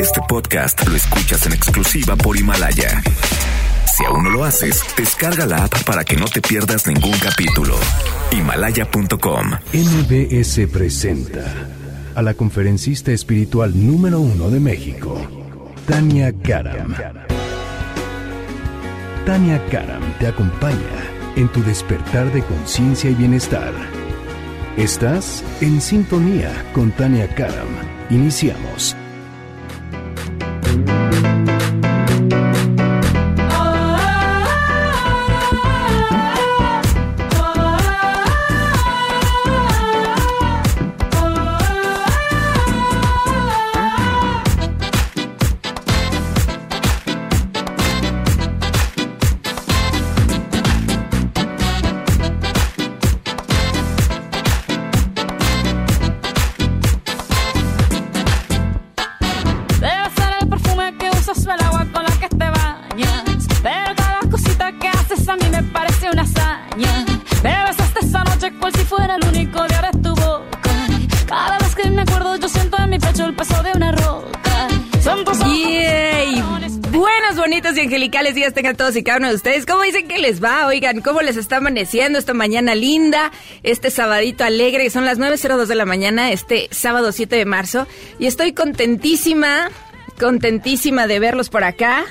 Este podcast lo escuchas en exclusiva por Himalaya. Si aún no lo haces, descarga la app para que no te pierdas ningún capítulo. Himalaya.com. MBS presenta a la conferencista espiritual número uno de México, Tania Karam. Tania Karam te acompaña en tu despertar de conciencia y bienestar. Estás en sintonía con Tania Karam. Iniciamos. Debe días tengan todos y cada uno de ustedes. ¿Cómo dicen que les va? Oigan, ¿cómo les está amaneciendo esta mañana linda? Este sabadito alegre, son las 9.02 de la mañana, este sábado 7 de marzo. Y estoy contentísima, contentísima de verlos por acá.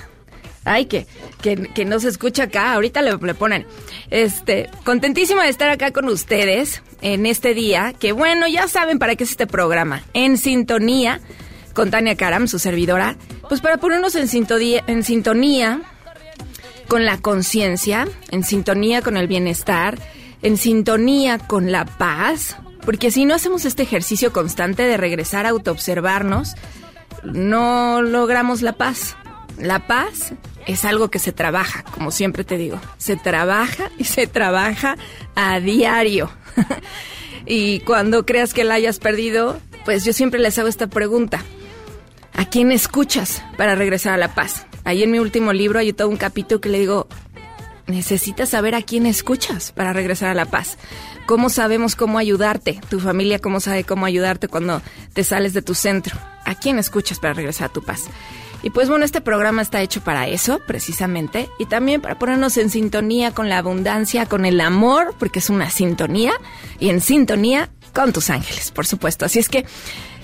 Ay, que, que, que no se escucha acá, ahorita le, le ponen. Este, contentísima de estar acá con ustedes en este día, que bueno, ya saben para qué es este programa. En sintonía con Tania Karam, su servidora, pues para ponernos en sintonía, en sintonía con la conciencia, en sintonía con el bienestar, en sintonía con la paz, porque si no hacemos este ejercicio constante de regresar a autoobservarnos, no logramos la paz. La paz es algo que se trabaja, como siempre te digo, se trabaja y se trabaja a diario. y cuando creas que la hayas perdido, pues yo siempre les hago esta pregunta. ¿A quién escuchas para regresar a la paz? Ahí en mi último libro hay todo un capítulo que le digo, necesitas saber a quién escuchas para regresar a la paz. ¿Cómo sabemos cómo ayudarte? Tu familia, ¿cómo sabe cómo ayudarte cuando te sales de tu centro? ¿A quién escuchas para regresar a tu paz? Y pues bueno, este programa está hecho para eso, precisamente, y también para ponernos en sintonía con la abundancia, con el amor, porque es una sintonía, y en sintonía con tus ángeles, por supuesto. Así es que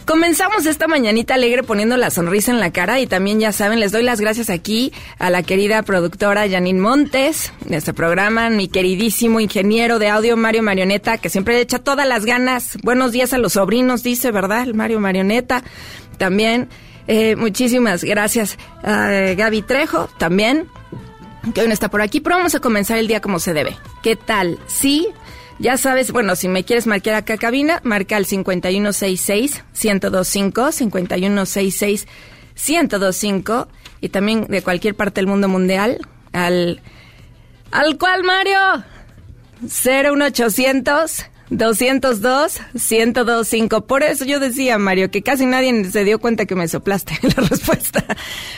Comenzamos esta mañanita alegre poniendo la sonrisa en la cara y también ya saben, les doy las gracias aquí a la querida productora Janine Montes de este programa, mi queridísimo ingeniero de audio Mario Marioneta, que siempre le echa todas las ganas. Buenos días a los sobrinos, dice, ¿verdad? El Mario Marioneta también. Eh, muchísimas gracias a Gaby Trejo también, que hoy no está por aquí, pero vamos a comenzar el día como se debe. ¿Qué tal? Sí. Ya sabes, bueno, si me quieres marcar acá cabina, marca al 5166-1025, 5166-1025, y también de cualquier parte del mundo mundial, al, al cual, Mario, 01800 202 1025. Por eso yo decía, Mario, que casi nadie se dio cuenta que me soplaste la respuesta.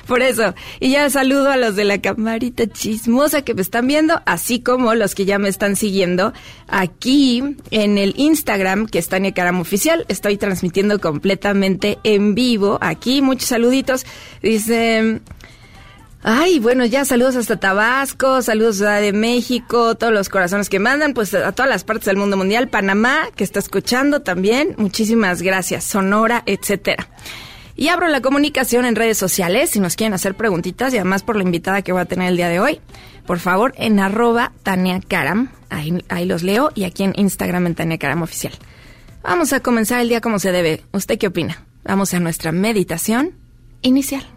Por eso. Y ya saludo a los de la camarita chismosa que me están viendo, así como los que ya me están siguiendo aquí en el Instagram, que es Tania Caram Oficial. Estoy transmitiendo completamente en vivo aquí. Muchos saluditos. Dice. Ay, bueno, ya saludos hasta Tabasco, saludos a de México, todos los corazones que mandan, pues a todas las partes del mundo mundial, Panamá, que está escuchando también, muchísimas gracias, Sonora, etcétera. Y abro la comunicación en redes sociales, si nos quieren hacer preguntitas, y además por la invitada que voy a tener el día de hoy, por favor, en arroba Tania Karam, ahí, ahí los leo, y aquí en Instagram en Tania Karam Oficial. Vamos a comenzar el día como se debe. ¿Usted qué opina? Vamos a nuestra meditación inicial.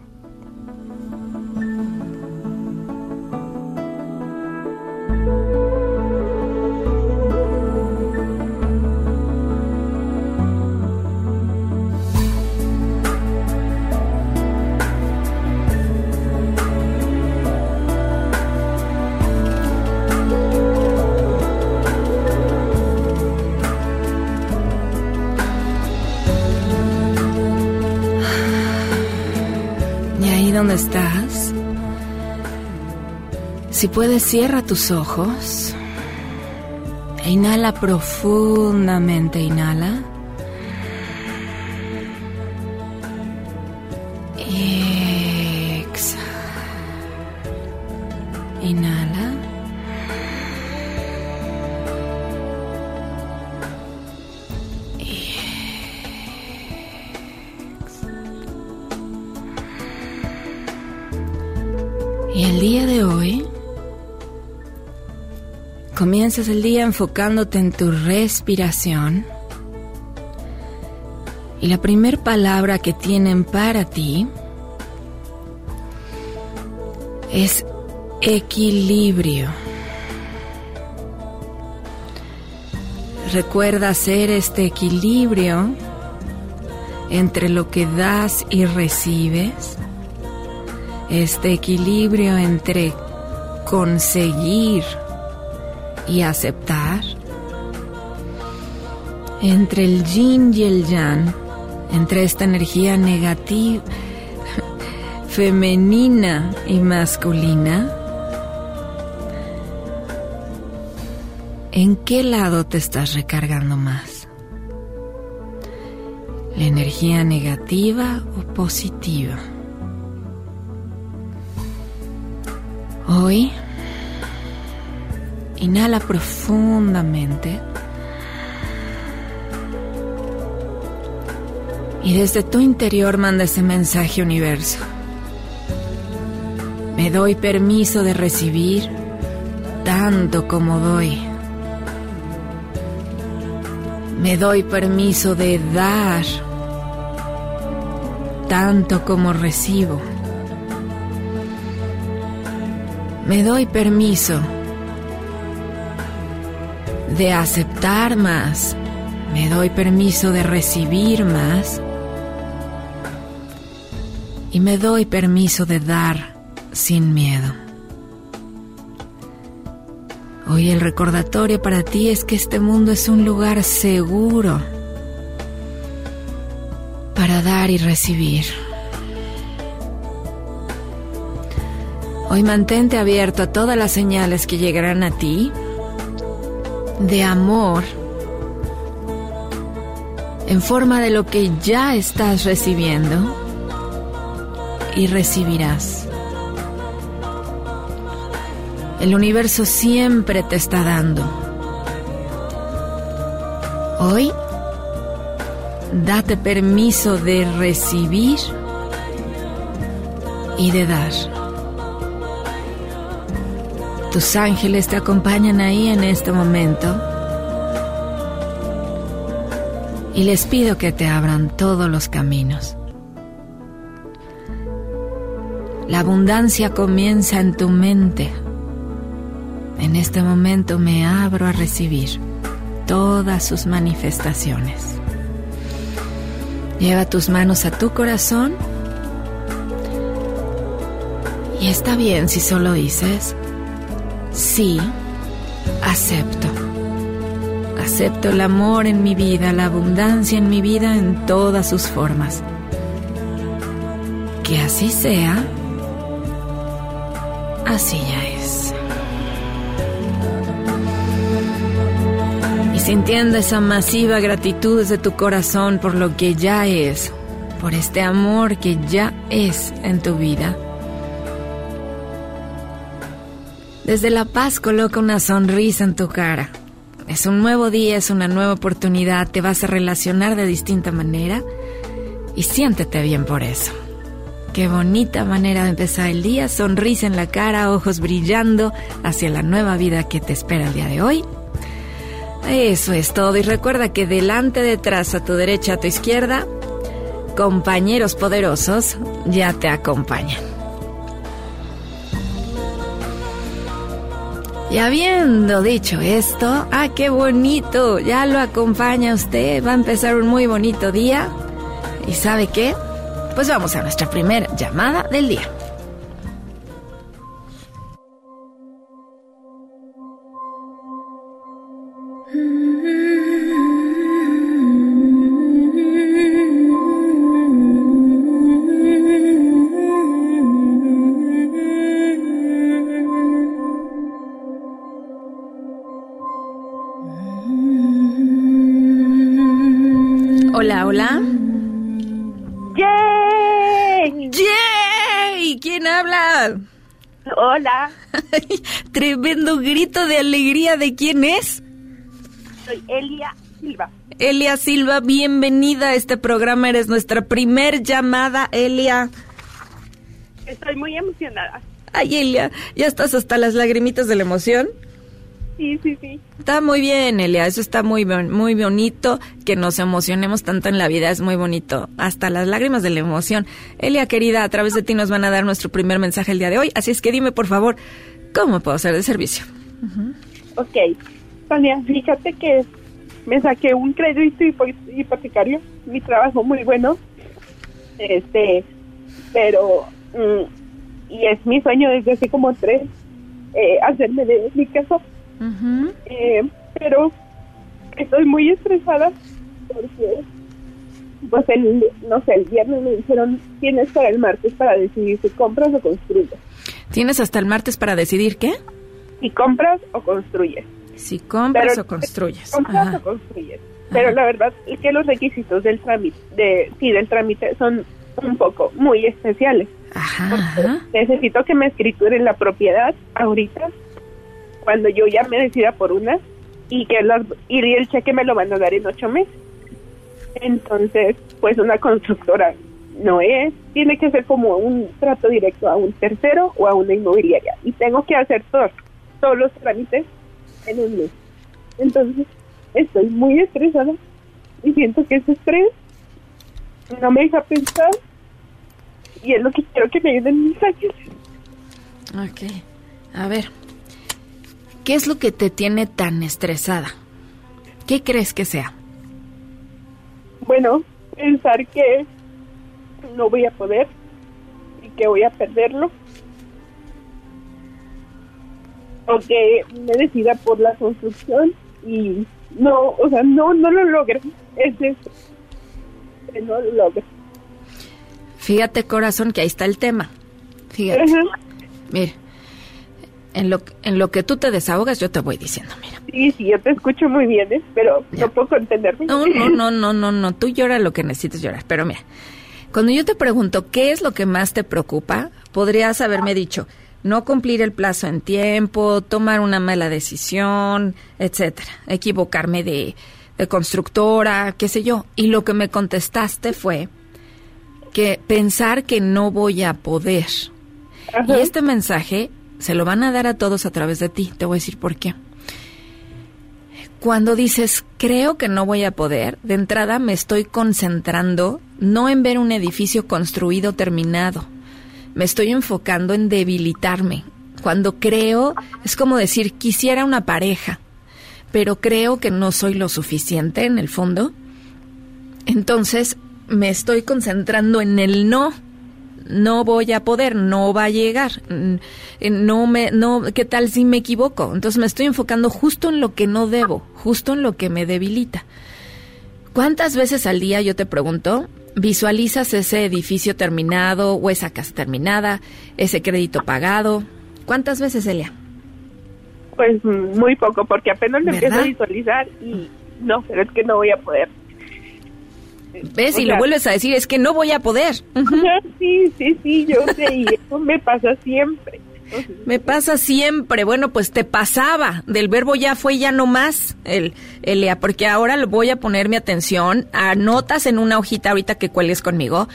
Donde estás, si puedes, cierra tus ojos e inhala profundamente, inhala. El día de hoy comienzas el día enfocándote en tu respiración. Y la primera palabra que tienen para ti es equilibrio. Recuerda hacer este equilibrio entre lo que das y recibes, este equilibrio entre conseguir y aceptar, entre el yin y el yang, entre esta energía negativa, femenina y masculina, ¿en qué lado te estás recargando más? ¿La energía negativa o positiva? Hoy, inhala profundamente. Y desde tu interior manda ese mensaje universo. Me doy permiso de recibir tanto como doy. Me doy permiso de dar tanto como recibo. Me doy permiso de aceptar más. Me doy permiso de recibir más. Y me doy permiso de dar sin miedo. Hoy el recordatorio para ti es que este mundo es un lugar seguro para dar y recibir. Hoy mantente abierto a todas las señales que llegarán a ti de amor en forma de lo que ya estás recibiendo y recibirás. El universo siempre te está dando. Hoy, date permiso de recibir y de dar. Tus ángeles te acompañan ahí en este momento. Y les pido que te abran todos los caminos. La abundancia comienza en tu mente. En este momento me abro a recibir todas sus manifestaciones. Lleva tus manos a tu corazón. Y está bien si solo dices, sí, acepto. Acepto el amor en mi vida, la abundancia en mi vida en todas sus formas. Que así sea, así ya es. Y sintiendo esa masiva gratitud desde tu corazón por lo que ya es, por este amor que ya es en tu vida, desde la paz coloca una sonrisa en tu cara. Es un nuevo día, es una nueva oportunidad, te vas a relacionar de distinta manera y siéntete bien por eso. Qué bonita manera de empezar el día, sonrisa en la cara, ojos brillando hacia la nueva vida que te espera el día de hoy. Eso es todo y recuerda que delante, detrás, a tu derecha, a tu izquierda, compañeros poderosos ya te acompañan. Y habiendo dicho esto, ah, qué bonito, ya lo acompaña usted, va a empezar un muy bonito día. ¿Y sabe qué? Pues vamos a nuestra primera llamada del día. Hola, Tremendo grito de alegría. ¿De quién es? soy Elia Silva. Elia Silva, bienvenida a este programa. Eres nuestra primer llamada, Elia. Estoy muy emocionada. Ay, Elia, ¿ya estás hasta las lagrimitas de la emoción? Sí, sí, sí. Está muy bien, Elia. Eso está muy, muy bonito. Que nos emocionemos tanto en la vida es muy bonito. Hasta las lágrimas de la emoción. Elia, querida, a través de ti nos van a dar nuestro primer mensaje el día de hoy. Así es que dime, por favor, ¿cómo puedo ser de servicio? Ok. Tania, fíjate que me saqué un crédito hipo- hipotecario. Mi trabajo muy bueno. Este, pero, mm, y es mi sueño desde hace como tres, eh, hacerme de mi Eh, pero estoy muy estresada porque, pues, el, no sé, el viernes me dijeron, tienes para el martes para decidir si compras o construyes. Tienes hasta el martes para decidir qué. Si compras o construyes. Si compras Pero- o construyes. Compras Ajá. o construyes. Pero la verdad es que los requisitos del trámite, de, sí, del trámite son un poco muy especiales. Ajá. Necesito que me escrituren la propiedad ahorita, cuando yo ya me decida por una, y que las- y el cheque me lo van a dar en ocho meses. Entonces, pues una constructora no es, tiene que ser como un trato directo a un tercero o a una inmobiliaria. Y tengo que hacer todos, todos los trámites en un mes. Entonces, estoy muy estresada y siento que ese estrés no me deja pensar y es lo que quiero que me ayuden mis años. Ok. A ver. ¿Qué es lo que te tiene tan estresada? ¿Qué crees que sea? Bueno, pensar que no voy a poder y que voy a perderlo. O que me decida por la construcción y no, o sea, no, no lo logro. Es eso. No lo logro. Fíjate, corazón, que ahí está el tema. Fíjate. Ajá. Mire, en lo, en lo que tú te desahogas, yo te voy diciendo, mira. Sí, sí, yo te escucho muy bien, ¿eh? pero Ya. no puedo contenerme. No, no, no, no, no, no. Tú llora lo que necesites llorar. Pero mira, cuando yo te pregunto qué es lo que más te preocupa, podrías haberme dicho no cumplir el plazo en tiempo, tomar una mala decisión, etcétera, equivocarme de, de constructora, qué sé yo. Y lo que me contestaste fue que pensar que no voy a poder. Ajá. Y este mensaje se lo van a dar a todos a través de ti. Te voy a decir por qué. Cuando dices, creo que no voy a poder, de entrada me estoy concentrando no en ver un edificio construido terminado, me estoy enfocando en debilitarme. Cuando creo, es como decir, quisiera una pareja, pero creo que no soy lo suficiente en el fondo. Entonces me estoy concentrando en el no. No voy a poder, no va a llegar. mm, eh, No me, no, ¿qué tal si me equivoco? Entonces me estoy enfocando justo en lo que no debo, justo en lo que me debilita. ¿Cuántas veces al día, yo te pregunto, visualizas ese edificio terminado o esa casa terminada, ese crédito pagado? ¿Cuántas veces, Elia? Pues mm, muy poco, porque apenas lo empiezo a visualizar y no, pero es que no voy a poder. ¿Ves? Y sea, lo vuelves a decir, es que no voy a poder. Sí, sí, sí, yo sé, y eso me pasa siempre. Me pasa siempre. Bueno, pues te pasaba. Del verbo ya fue ya no más, el, Elia, porque ahora voy a poner mi atención. Anotas en una hojita ahorita que cuelgues conmigo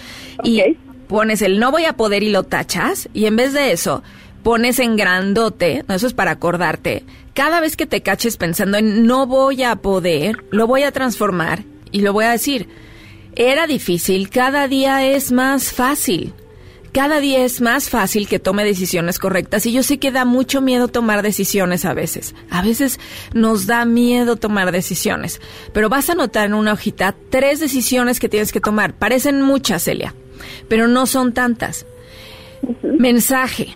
y Ok. pones el no voy a poder y lo tachas. Y en vez de eso, pones en grandote, eso es para acordarte. Cada vez que te caches pensando en no voy a poder, lo voy a transformar y lo voy a decir. Era difícil, cada día es más fácil. Cada día es más fácil que tome decisiones correctas y yo sé que da mucho miedo tomar decisiones a veces. A veces nos da miedo tomar decisiones, pero vas a anotar en una hojita tres decisiones que tienes que tomar. Parecen muchas, Celia, pero no son tantas. Mensaje.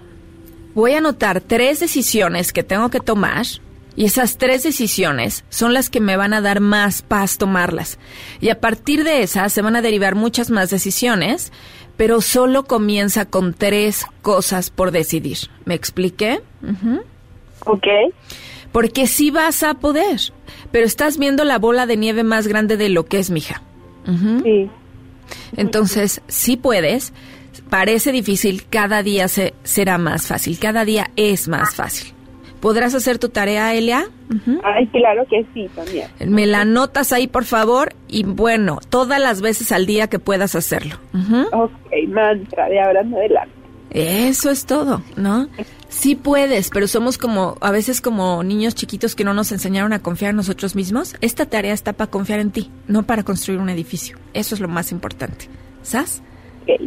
Voy a anotar tres decisiones que tengo que tomar y esas tres decisiones son las que me van a dar más paz tomarlas. Y a partir de esas se van a derivar muchas más decisiones, pero solo comienza con tres cosas por decidir. ¿Me expliqué? Ok, Porque sí vas a poder, pero estás viendo la bola de nieve más grande de lo que es, mija. Sí, Entonces, sí puedes, parece difícil, cada día se, será más fácil, cada día es más fácil. ¿Podrás hacer tu tarea, Elia? Ay, claro que sí, también. Me la anotas ahí, por favor, y bueno, todas las veces al día que puedas hacerlo. Ujú. Ok, mantra de ahora en adelante. Eso es todo, ¿no? Sí puedes, pero somos como, a veces como niños chiquitos que no nos enseñaron a confiar en nosotros mismos. Esta tarea está para confiar en ti, no para construir un edificio. Eso es lo más importante. ¿Sabes? Ok.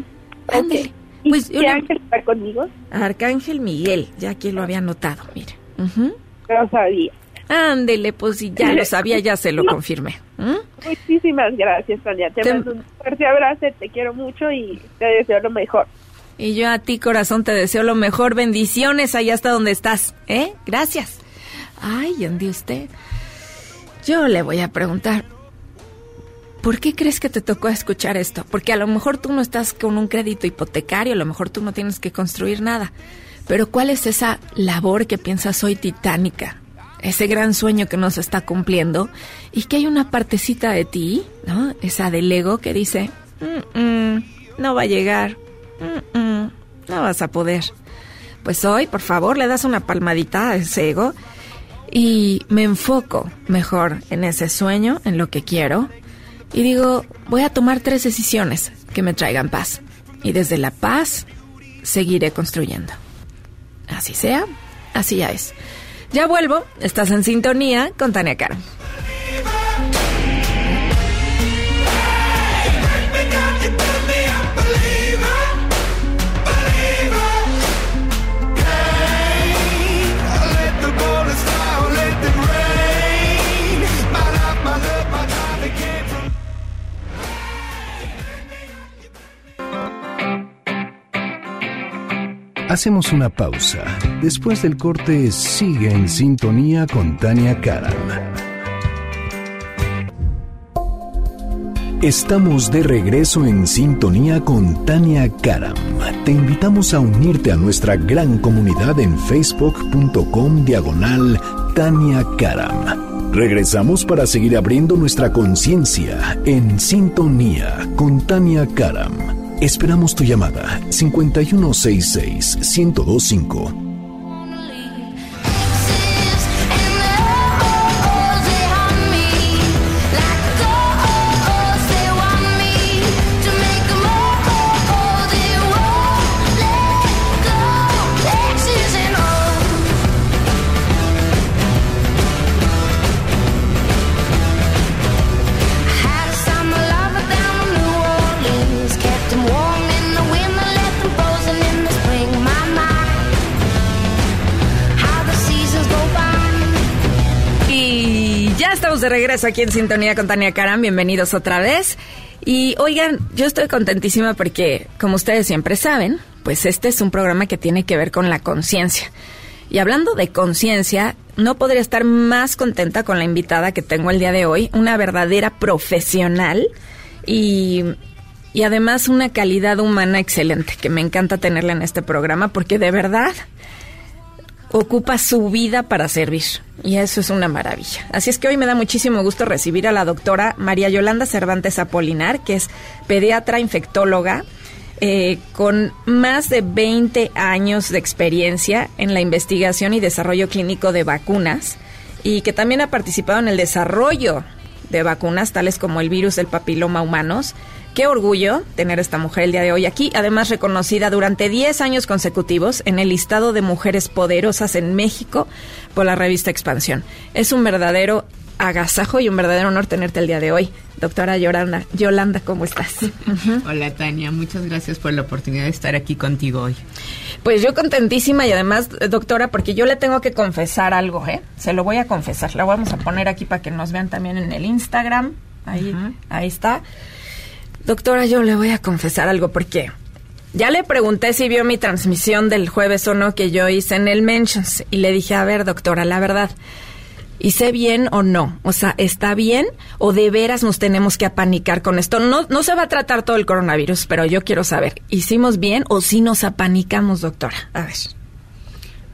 Ándale. ok. ¿Y Pues, qué una- ángel está conmigo? Arcángel Miguel, ya aquí lo había notado, mira. No sabía. Ándele, pues si ya lo sabía, ya se lo confirmé. ¿Mm? Muchísimas gracias, Tania. Te, Te- mando un fuerte abrazo, te quiero mucho y te deseo lo mejor. Y yo a ti, corazón, te deseo lo mejor. Bendiciones allá hasta donde estás. ¿Eh? Gracias. Ay, ande usted. Yo le voy a preguntar, ¿por qué crees que te tocó escuchar esto? Porque a lo mejor tú no estás con un crédito hipotecario, a lo mejor tú no tienes que construir nada. Pero ¿cuál es esa labor que piensas hoy titánica? Ese gran sueño que nos está cumpliendo y que hay una partecita de ti, ¿no? Esa del ego que dice, "Mm, mm, no va a llegar, Mm, mm, no vas a poder. Pues hoy, por favor, le das una palmadita a ese ego y me enfoco mejor en ese sueño, en lo que quiero, y digo, voy a tomar tres decisiones que me traigan paz. Y desde la paz seguiré construyendo. Así sea, así ya es. Ya vuelvo, estás en sintonía con Tania Caro. Hacemos una pausa. Después del corte, sigue en sintonía con Tania Karam. Estamos de regreso en sintonía con Tania Karam. Te invitamos a unirte a nuestra gran comunidad en facebook.com diagonal Tania Karam. Regresamos para seguir abriendo nuestra conciencia en sintonía con Tania Karam. Esperamos tu llamada 5166 1025. De regreso aquí en Sintonía con Tania Karam. Bienvenidos otra vez. Y oigan, yo estoy contentísima porque, como ustedes siempre saben, pues este es un programa que tiene que ver con la conciencia. Y hablando de conciencia, no podría estar más contenta con la invitada que tengo el día de hoy, una verdadera profesional y, y además una calidad humana excelente, que me encanta tenerla en este programa porque de verdad ocupa su vida para servir. Y eso es una maravilla. Así es que hoy me da muchísimo gusto recibir a la doctora María Yolanda Cervantes Apolinar, que es pediatra infectóloga. eh, con más de 20 años de experiencia en la investigación y desarrollo clínico de vacunas y que también ha participado en el desarrollo de vacunas tales como el virus del papiloma humanos. Qué orgullo tener a esta mujer el día de hoy aquí, además reconocida durante 10 años consecutivos en el listado de mujeres poderosas en México por la revista Expansión. Es un verdadero agasajo y un verdadero honor tenerte el día de hoy. Doctora Yolanda, Yolanda ¿cómo estás? Hola Tania, muchas gracias por la oportunidad de estar aquí contigo hoy. Pues yo contentísima y además, eh, doctora, porque yo le tengo que confesar algo, ¿eh? Se lo voy a confesar. La vamos a poner aquí para que nos vean también en el Instagram. Ahí, ahí está. Doctora, yo le voy a confesar algo porque ya le pregunté si vio mi transmisión del jueves o no que yo hice en el Mentions y le dije, a ver, doctora, la verdad, ¿hice bien o no? O sea, ¿está bien o de veras nos tenemos que apanicar con esto? No, no se va a tratar todo el coronavirus, pero yo quiero saber, ¿hicimos bien o si nos apanicamos, doctora? A ver.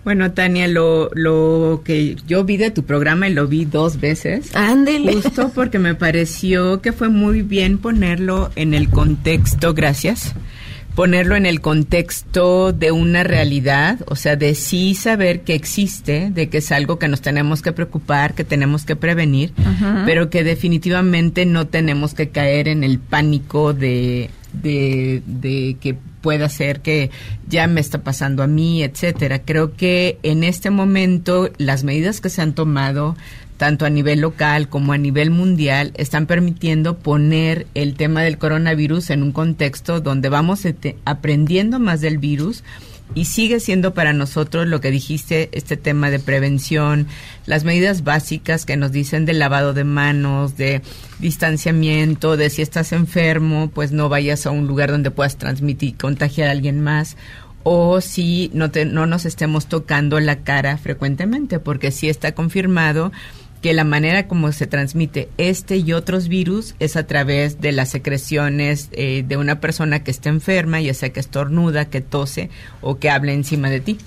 Bueno Tania, lo, lo que yo vi de tu programa y lo vi dos veces, Ándele. justo porque me pareció que fue muy bien ponerlo en el contexto, gracias, ponerlo en el contexto de una realidad, o sea, de sí saber que existe, de que es algo que nos tenemos que preocupar, que tenemos que prevenir, pero que definitivamente no tenemos que caer en el pánico de, de, de que pueda ser que ya me está pasando a mí, etcétera. Creo que en este momento las medidas que se han tomado tanto a nivel local como a nivel mundial, están permitiendo poner el tema del coronavirus en un contexto donde vamos aprendiendo más del virus y sigue siendo para nosotros lo que dijiste, este tema de prevención, las medidas básicas que nos dicen del lavado de manos, de distanciamiento, de si estás enfermo, pues no vayas a un lugar donde puedas transmitir contagiar a alguien más o si no, te, no nos estemos tocando la cara frecuentemente, porque sí está confirmado que la manera como se transmite este y otros virus es a través de las secreciones eh, de una persona que está enferma, ya sea que estornuda, que tose o que hable encima de ti.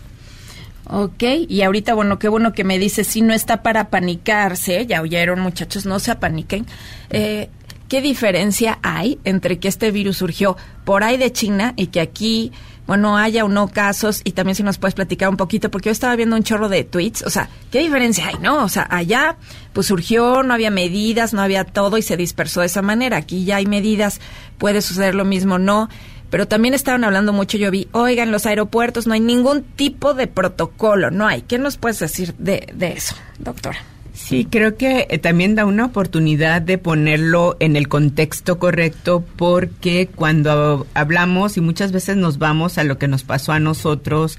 Ok, y ahorita, bueno, qué bueno que me dice, si no está para panicarse, ya oyeron muchachos, no se apaniquen. Eh, ¿Qué diferencia hay entre que este virus surgió por ahí de China y que aquí bueno, haya o no casos y también si nos puedes platicar un poquito, porque yo estaba viendo un chorro de tweets, o sea, ¿qué diferencia hay, no? O sea, allá pues surgió, no había medidas, no había todo y se dispersó de esa manera. Aquí ya hay medidas, puede suceder lo mismo, no. Pero también estaban hablando mucho, yo vi, oigan, los aeropuertos no hay ningún tipo de protocolo, no hay. ¿Qué nos puedes decir de, de eso, doctora? Sí, creo que eh, también da una oportunidad de ponerlo en el contexto correcto porque cuando hablamos y muchas veces nos vamos a lo que nos pasó a nosotros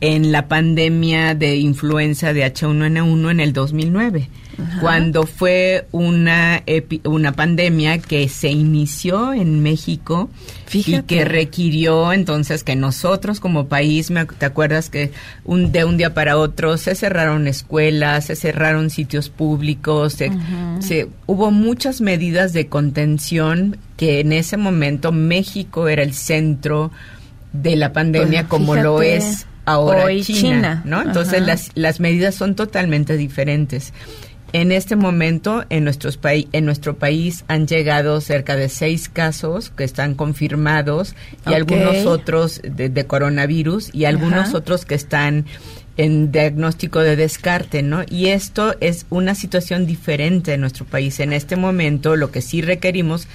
en la pandemia de influenza de H1N1 en el 2009 cuando fue una, una pandemia que se inició en México y que requirió entonces que nosotros como país, ¿te acuerdas que un, de un día para otro se cerraron escuelas, se cerraron sitios públicos, se, hubo muchas medidas de contención que en ese momento México era el centro de la pandemia pues, como lo es ahora China, ¿no? Entonces las, las medidas son totalmente diferentes. En este momento, en, nuestros en nuestro país han llegado cerca de seis casos que están confirmados y algunos otros de, coronavirus y algunos otros que están en diagnóstico de descarte, ¿no? Y esto es una situación diferente en nuestro país. En este momento, lo que sí requerimos,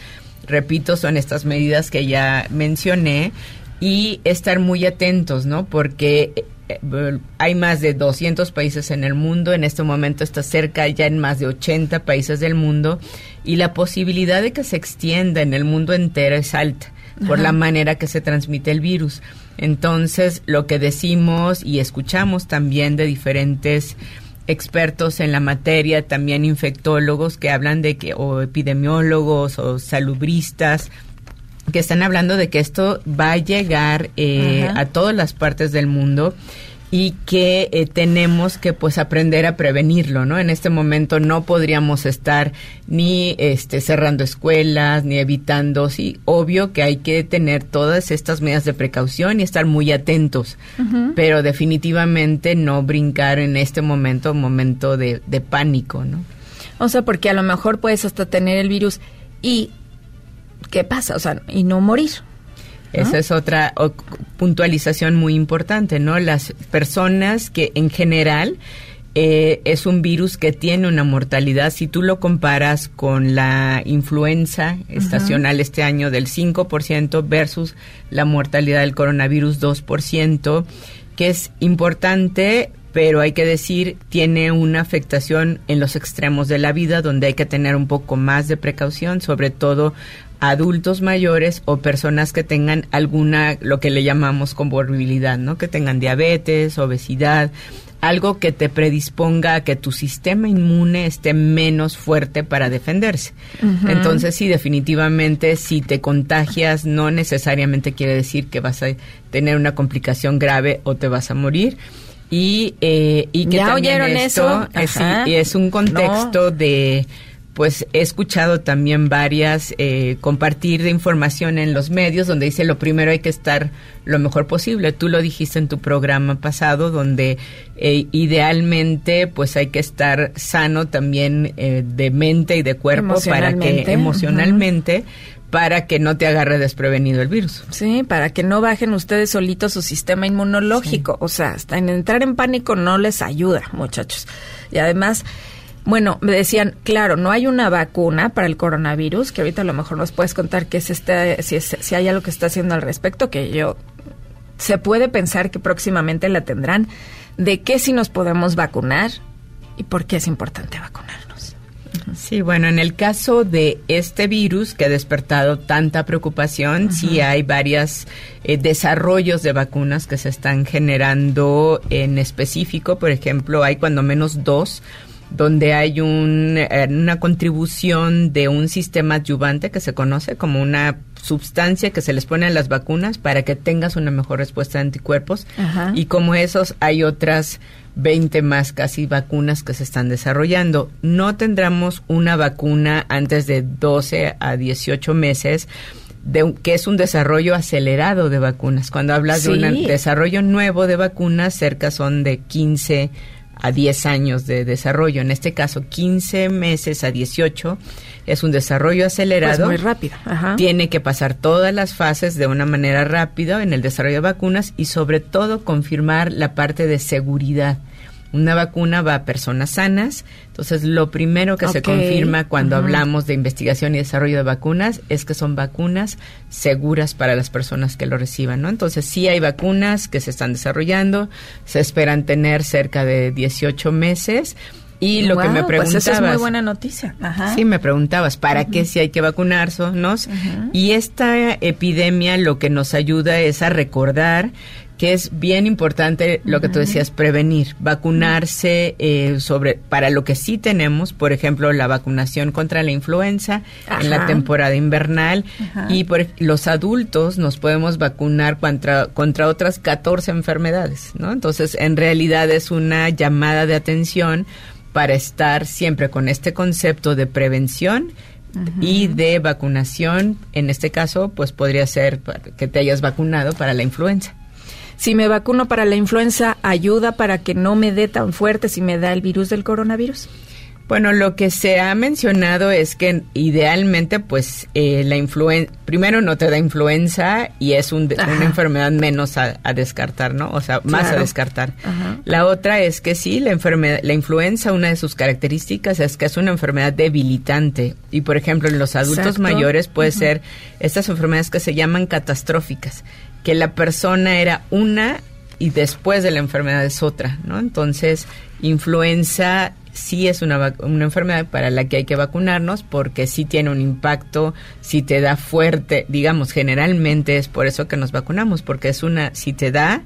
repito, son estas medidas que ya mencioné y estar muy atentos, ¿no? Porque hay más de 200 países en el mundo, en este momento está cerca ya en más de 80 países del mundo y la posibilidad de que se extienda en el mundo entero es alta por la manera que se transmite el virus. Entonces, lo que decimos y escuchamos también de diferentes expertos en la materia, también infectólogos que hablan de que, o epidemiólogos o salubristas, que están hablando de que esto va a llegar eh, a todas las partes del mundo y que eh, tenemos que pues aprender a prevenirlo, ¿no? En este momento no podríamos estar ni este cerrando escuelas ni evitando, sí, obvio que hay que tener todas estas medidas de precaución y estar muy atentos, pero definitivamente no brincar en este momento, momento de, de pánico, ¿no? O sea, porque a lo mejor puedes hasta tener el virus y ¿qué pasa? O sea, y no morir. Esa es otra puntualización muy importante, ¿no? Las personas que en general eh, es un virus que tiene una mortalidad, si tú lo comparas con la influenza estacional este año del 5% versus la mortalidad del coronavirus 2%, que es importante pero hay que decir, tiene una afectación en los extremos de la vida donde hay que tener un poco más de precaución, sobre todo adultos mayores o personas que tengan alguna, lo que le llamamos comorbilidad, ¿no? Que tengan diabetes, obesidad, algo que te predisponga a que tu sistema inmune esté menos fuerte para defenderse. Entonces, sí, definitivamente, si te contagias, no necesariamente quiere decir que vas a tener una complicación grave o te vas a morir. Y, eh, y que ¿Ya oyeron eso? Es, es un contexto de pues he escuchado también varias eh, compartir de información en los medios donde dice lo primero hay que estar lo mejor posible. Tú lo dijiste en tu programa pasado donde eh, idealmente pues hay que estar sano también eh, de mente y de cuerpo para que emocionalmente para que no te agarre desprevenido el virus. Sí, para que no bajen ustedes solitos su sistema inmunológico. O sea, hasta en entrar en pánico no les ayuda, muchachos. Y además, bueno, me decían, claro, no hay una vacuna para el coronavirus, que ahorita a lo mejor nos puedes contar qué es este, si, es, si hay algo que está haciendo al respecto, que yo se puede pensar que próximamente la tendrán. ¿De qué si nos podemos vacunar y por qué es importante vacunarnos? Sí, bueno, en el caso de este virus que ha despertado tanta preocupación, sí hay varios eh, desarrollos de vacunas que se están generando en específico. Por ejemplo, hay cuando menos dos donde hay un, eh, una contribución de un sistema adyuvante que se conoce como una sustancia que se les pone a las vacunas para que tengas una mejor respuesta de anticuerpos. Y como esos, hay otras 20 más casi vacunas que se están desarrollando. No tendremos una vacuna antes de 12 a 18 meses. De, que es un desarrollo acelerado de vacunas. Cuando hablas de un desarrollo nuevo de vacunas, cerca son de 15 a 10 años de desarrollo. En este caso, 15 meses a 18 es un desarrollo acelerado. Pues muy rápido. Tiene que pasar todas las fases de una manera rápida en el desarrollo de vacunas y sobre todo confirmar la parte de seguridad. Una vacuna va a personas sanas, entonces lo primero que se confirma cuando hablamos de investigación y desarrollo de vacunas es que son vacunas seguras para las personas que lo reciban, ¿no? Entonces sí hay vacunas que se están desarrollando, se esperan tener cerca de 18 meses y lo que me preguntabas. Pues es muy buena noticia. Sí, me preguntabas, ¿para qué si hay que vacunarnos? Y esta epidemia lo que nos ayuda es a recordar que es bien importante lo que tú decías, prevenir, vacunarse eh, sobre para lo que sí tenemos, por ejemplo, la vacunación contra la influenza en la temporada invernal y por los adultos nos podemos vacunar contra contra otras 14 enfermedades, ¿no? Entonces, en realidad es una llamada de atención para estar siempre con este concepto de prevención y de vacunación. En este caso, pues podría ser que te hayas vacunado para la influenza. Si me vacuno para la influenza, ¿ayuda para que no me dé tan fuerte si me da el virus del coronavirus? Bueno, lo que se ha mencionado es que idealmente, pues, eh, la influenza, primero no te da influenza y es una enfermedad menos a, descartar, ¿no? O sea, más a descartar. La otra es que sí, la enfermedad, la influenza, una de sus características es que es una enfermedad debilitante. Y, por ejemplo, en los adultos mayores puede ser estas enfermedades que se llaman catastróficas, que la persona era una y después de la enfermedad es otra, ¿no? Entonces, influenza sí es una, una enfermedad para la que hay que vacunarnos porque sí tiene un impacto, si te da fuerte, digamos, generalmente es por eso que nos vacunamos, porque es una, si te da,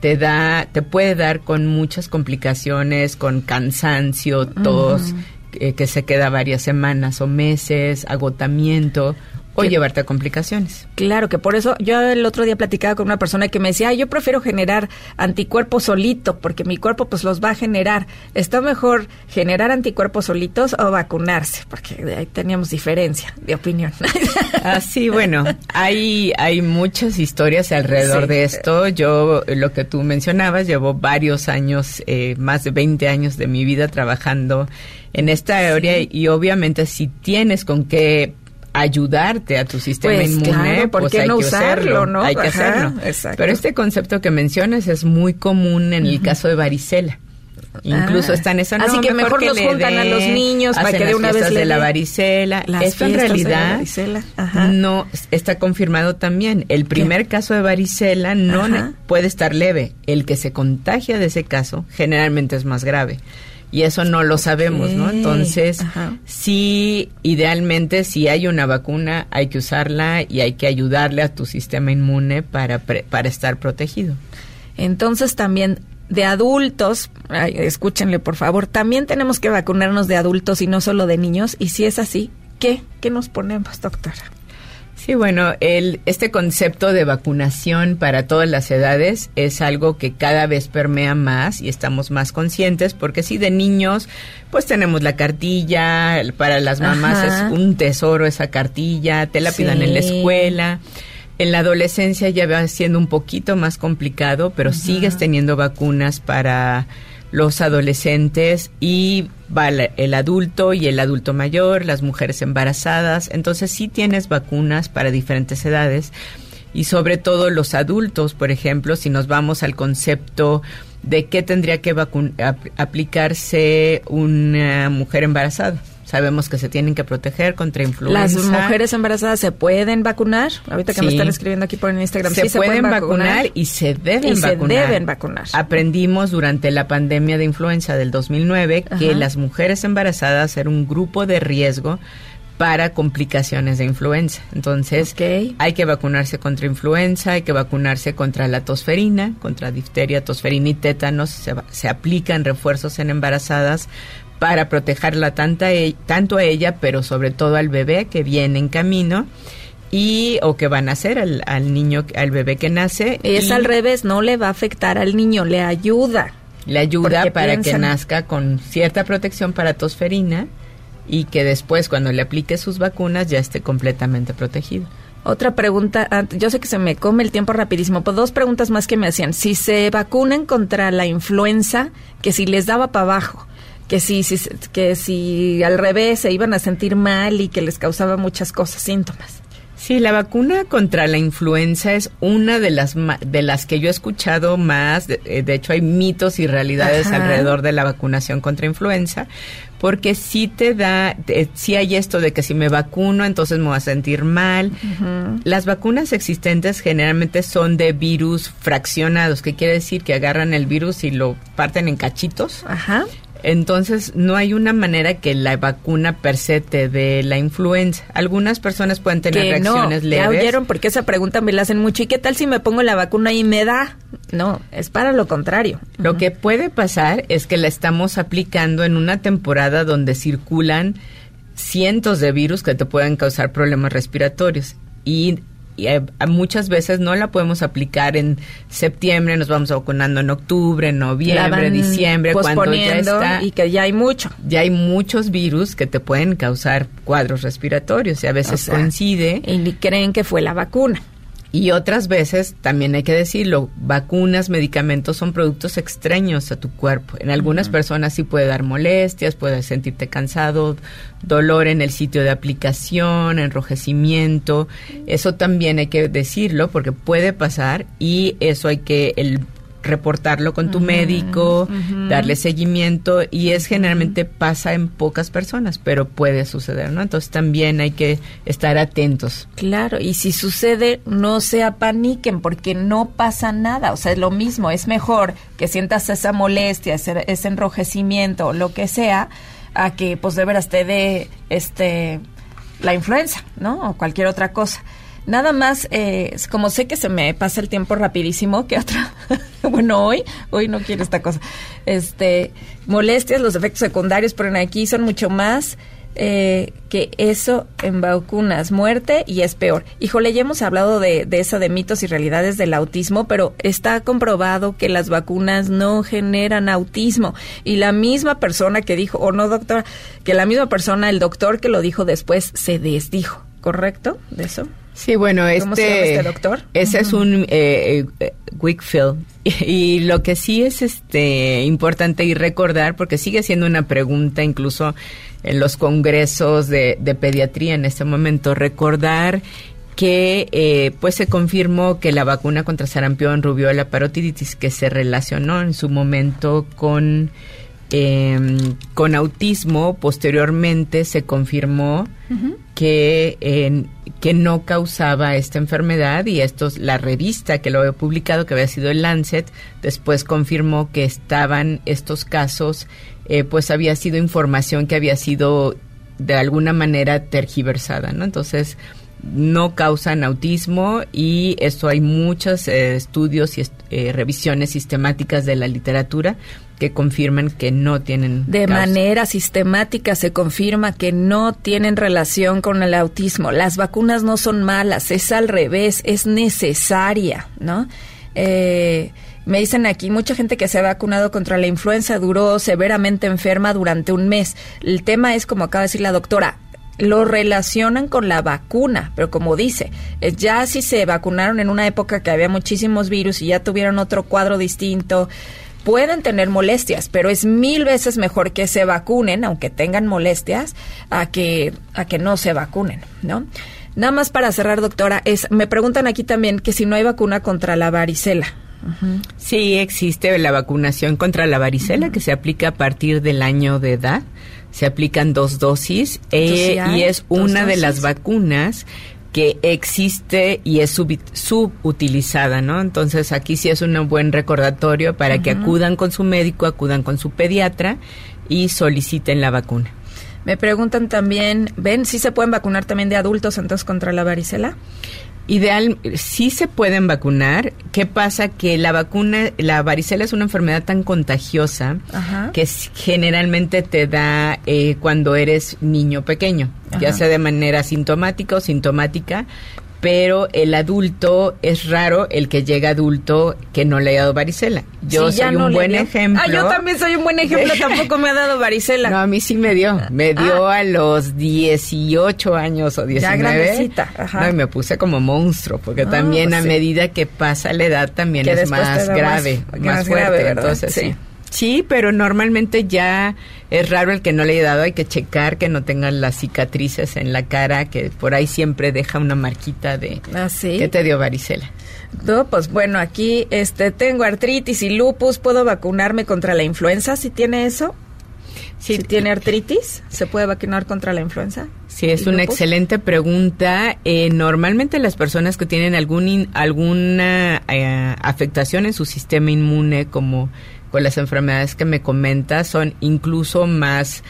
te da, te puede dar con muchas complicaciones, con cansancio, tos, eh, que se queda varias semanas o meses, agotamiento o llevarte a complicaciones. Claro, que por eso yo el otro día platicaba con una persona que me decía, yo prefiero generar anticuerpos solito, porque mi cuerpo pues los va a generar. ¿Está mejor generar anticuerpos solitos o vacunarse? Porque ahí teníamos diferencia de opinión. Así, ah, bueno, hay, hay muchas historias alrededor de esto. Yo, lo que tú mencionabas, llevo varios años, eh, más de 20 años de mi vida trabajando en esta área y obviamente si tienes con qué ayudarte a tu sistema pues, inmune, ¿por pues qué hay no que usarlo, ¿no? Hay que hacerlo. Pero este concepto que mencionas es muy común en el caso de varicela. Incluso ah. está en eso. Así que mejor, que los juntan a los niños para que de una vez de la varicela. Esto en realidad no está confirmado también. El primer caso de varicela no puede estar leve. El que se contagia de ese caso generalmente es más grave y eso no lo sabemos, ¿no? Entonces, sí, idealmente, si hay una vacuna, hay que usarla y hay que ayudarle a tu sistema inmune para, para estar protegido. Entonces, también de adultos, escúchenle por favor, también tenemos que vacunarnos de adultos y no solo de niños. Y si es así, ¿qué? ¿Qué nos ponemos, doctora? Sí, bueno, el, este concepto de vacunación para todas las edades es algo que cada vez permea más y estamos más conscientes porque si de niños pues tenemos la cartilla, para las mamás es un tesoro esa cartilla, te la pidan en la escuela. En la adolescencia ya va siendo un poquito más complicado, pero sigues teniendo vacunas para los adolescentes y el adulto y el adulto mayor, las mujeres embarazadas. Entonces sí tienes vacunas para diferentes edades y sobre todo los adultos, por ejemplo, si nos vamos al concepto de qué tendría que aplicarse una mujer embarazada. Sabemos que se tienen que proteger contra influenza. ¿Las mujeres embarazadas se pueden vacunar? Ahorita que me están escribiendo aquí por Instagram. Se, sí, pueden, se pueden vacunar, y se deben y vacunar. se deben vacunar. Aprendimos durante la pandemia de influenza del 2009 que las mujeres embarazadas eran un grupo de riesgo para complicaciones de influenza. Entonces, hay que vacunarse contra influenza, hay que vacunarse contra la tosferina, contra difteria, tosferina y tétanos. Se, se aplican refuerzos en embarazadas para protegerla tanto a, ella, tanto a ella, pero sobre todo al bebé que viene en camino y o que van a hacer al, al niño, al bebé que nace. Es al revés, no le va a afectar al niño, le ayuda. Le ayuda para que nazca con cierta protección para tosferina y que después cuando le aplique sus vacunas ya esté completamente protegido. Otra pregunta, yo sé que se me come el tiempo rapidísimo, pero dos preguntas más que me hacían. Si se vacunan contra la influenza, que si les daba para abajo, que si, si, que si al revés se iban a sentir mal y que les causaba muchas cosas, síntomas. Sí, la vacuna contra la influenza es una de las de las que yo he escuchado más. De, eh, hecho, hay mitos y realidades alrededor de la vacunación contra influenza, porque sí te da, sí hay esto de que si me vacuno, entonces me voy a sentir mal. Las vacunas existentes generalmente son de virus fraccionados, que quiere decir que agarran el virus y lo parten en cachitos. Ajá. Entonces, no hay una manera que la vacuna per se te dé la influenza. Algunas personas pueden tener reacciones no, leves. Ya oyeron porque esa pregunta me la hacen mucho. ¿Y qué tal si me pongo la vacuna y me da? No, es para lo contrario. Lo que puede pasar es que la estamos aplicando en una temporada donde circulan cientos de virus que te pueden causar problemas respiratorios. Y y eh, muchas veces no la podemos aplicar en septiembre, nos vamos vacunando en octubre, noviembre, diciembre, cuando ya está y que ya hay mucho. Ya hay muchos virus que te pueden causar cuadros respiratorios y a veces coincide. Y creen que fue la vacuna. Y otras veces, también hay que decirlo, vacunas, medicamentos son productos extraños a tu cuerpo. En algunas personas sí puede dar molestias, puedes sentirte cansado, dolor en el sitio de aplicación, enrojecimiento. Eso también hay que decirlo porque puede pasar y eso hay que, el reportarlo con tu médico, darle seguimiento y es generalmente pasa en pocas personas, pero puede suceder, ¿no? Entonces también hay que estar atentos. Claro, y si sucede, no se apaniquen porque no pasa nada, o sea, es lo mismo, es mejor que sientas esa molestia, ese, ese enrojecimiento, lo que sea, a que pues de veras te dé este la influenza, ¿no? O cualquier otra cosa. Nada más, eh, como sé que se me pasa el tiempo rapidísimo, que otra, bueno, hoy, hoy no quiero esta cosa, este, molestias, los efectos secundarios, pero aquí son mucho más eh, que eso en vacunas, muerte y es peor. Híjole, ya hemos hablado de, de eso de mitos y realidades del autismo, pero está comprobado que las vacunas no generan autismo. Y la misma persona que dijo, o no doctora, que la misma persona, el doctor que lo dijo después, se desdijo, ¿correcto? ¿De eso? Sí, bueno, este, este doctor? Ese es un eh, eh, Wickfield. Y, lo que sí es este importante y recordar, porque sigue siendo una pregunta incluso en los congresos de, de pediatría en este momento, recordar que eh, pues se confirmó que la vacuna contra sarampión, rubiola, parotiditis, que se relacionó en su momento con eh, con autismo, posteriormente se confirmó que, que no causaba esta enfermedad y esto, la revista que lo había publicado, que había sido el Lancet, después confirmó que estaban estos casos, eh, pues había sido información que había sido de alguna manera tergiversada, ¿no? Entonces, no causan autismo y esto hay muchos eh, estudios y eh, revisiones sistemáticas de la literatura que confirman que no tienen. De manera sistemática se confirma que no tienen relación con el autismo. Las vacunas no son malas, es al revés, es necesaria, ¿no? Eh, me dicen aquí, mucha gente que se ha vacunado contra la influenza duró severamente enferma durante un mes. El tema es, como acaba de decir la doctora, lo relacionan con la vacuna, pero como dice, eh, ya si se vacunaron en una época que había muchísimos virus y ya tuvieron otro cuadro distinto, pueden tener molestias, pero es mil veces mejor que se vacunen, aunque tengan molestias, a que, a que no se vacunen, ¿no? Nada más para cerrar, doctora, es, me preguntan aquí también que si no hay vacuna contra la varicela. Sí, existe la vacunación contra la varicela que se aplica a partir del año de edad. Se aplican dos dosis eh, y es una de las vacunas que existe y es sub, subutilizada, ¿no? Entonces aquí sí es un buen recordatorio para que acudan con su médico, acudan con su pediatra y soliciten la vacuna. Me preguntan también, ¿ven si se pueden vacunar también de adultos entonces contra la varicela? Ideal, sí se pueden vacunar. ¿Qué pasa? Que la vacuna, la varicela es una enfermedad tan contagiosa que generalmente te da eh, cuando eres niño pequeño, ya sea de manera sintomática o sintomática pero el adulto es raro el que llega adulto que no le haya dado varicela. Yo soy un buen ejemplo. Ah, yo también soy un buen ejemplo, tampoco me ha dado varicela. No, a mí sí me dio. Me dio ah. a los 18 años o 19. Ya grandecita. Ajá. No, y me puse como monstruo, porque ah, también pues a medida que pasa la edad también es más grave, más, fuerte. Entonces, sí. Sí, pero normalmente ya es raro el que no le haya dado. Hay que checar que no tengan las cicatrices en la cara, que por ahí siempre deja una marquita de ¿Ah, que te dio varicela. No, pues bueno, aquí este tengo artritis y lupus. ¿Puedo vacunarme contra la influenza si tiene eso? Si tiene artritis, ¿se puede vacunar contra la influenza? Sí, es una excelente pregunta. Eh, normalmente las personas que tienen algún alguna eh, afectación en su sistema inmune, como pues las enfermedades que me comenta son incluso más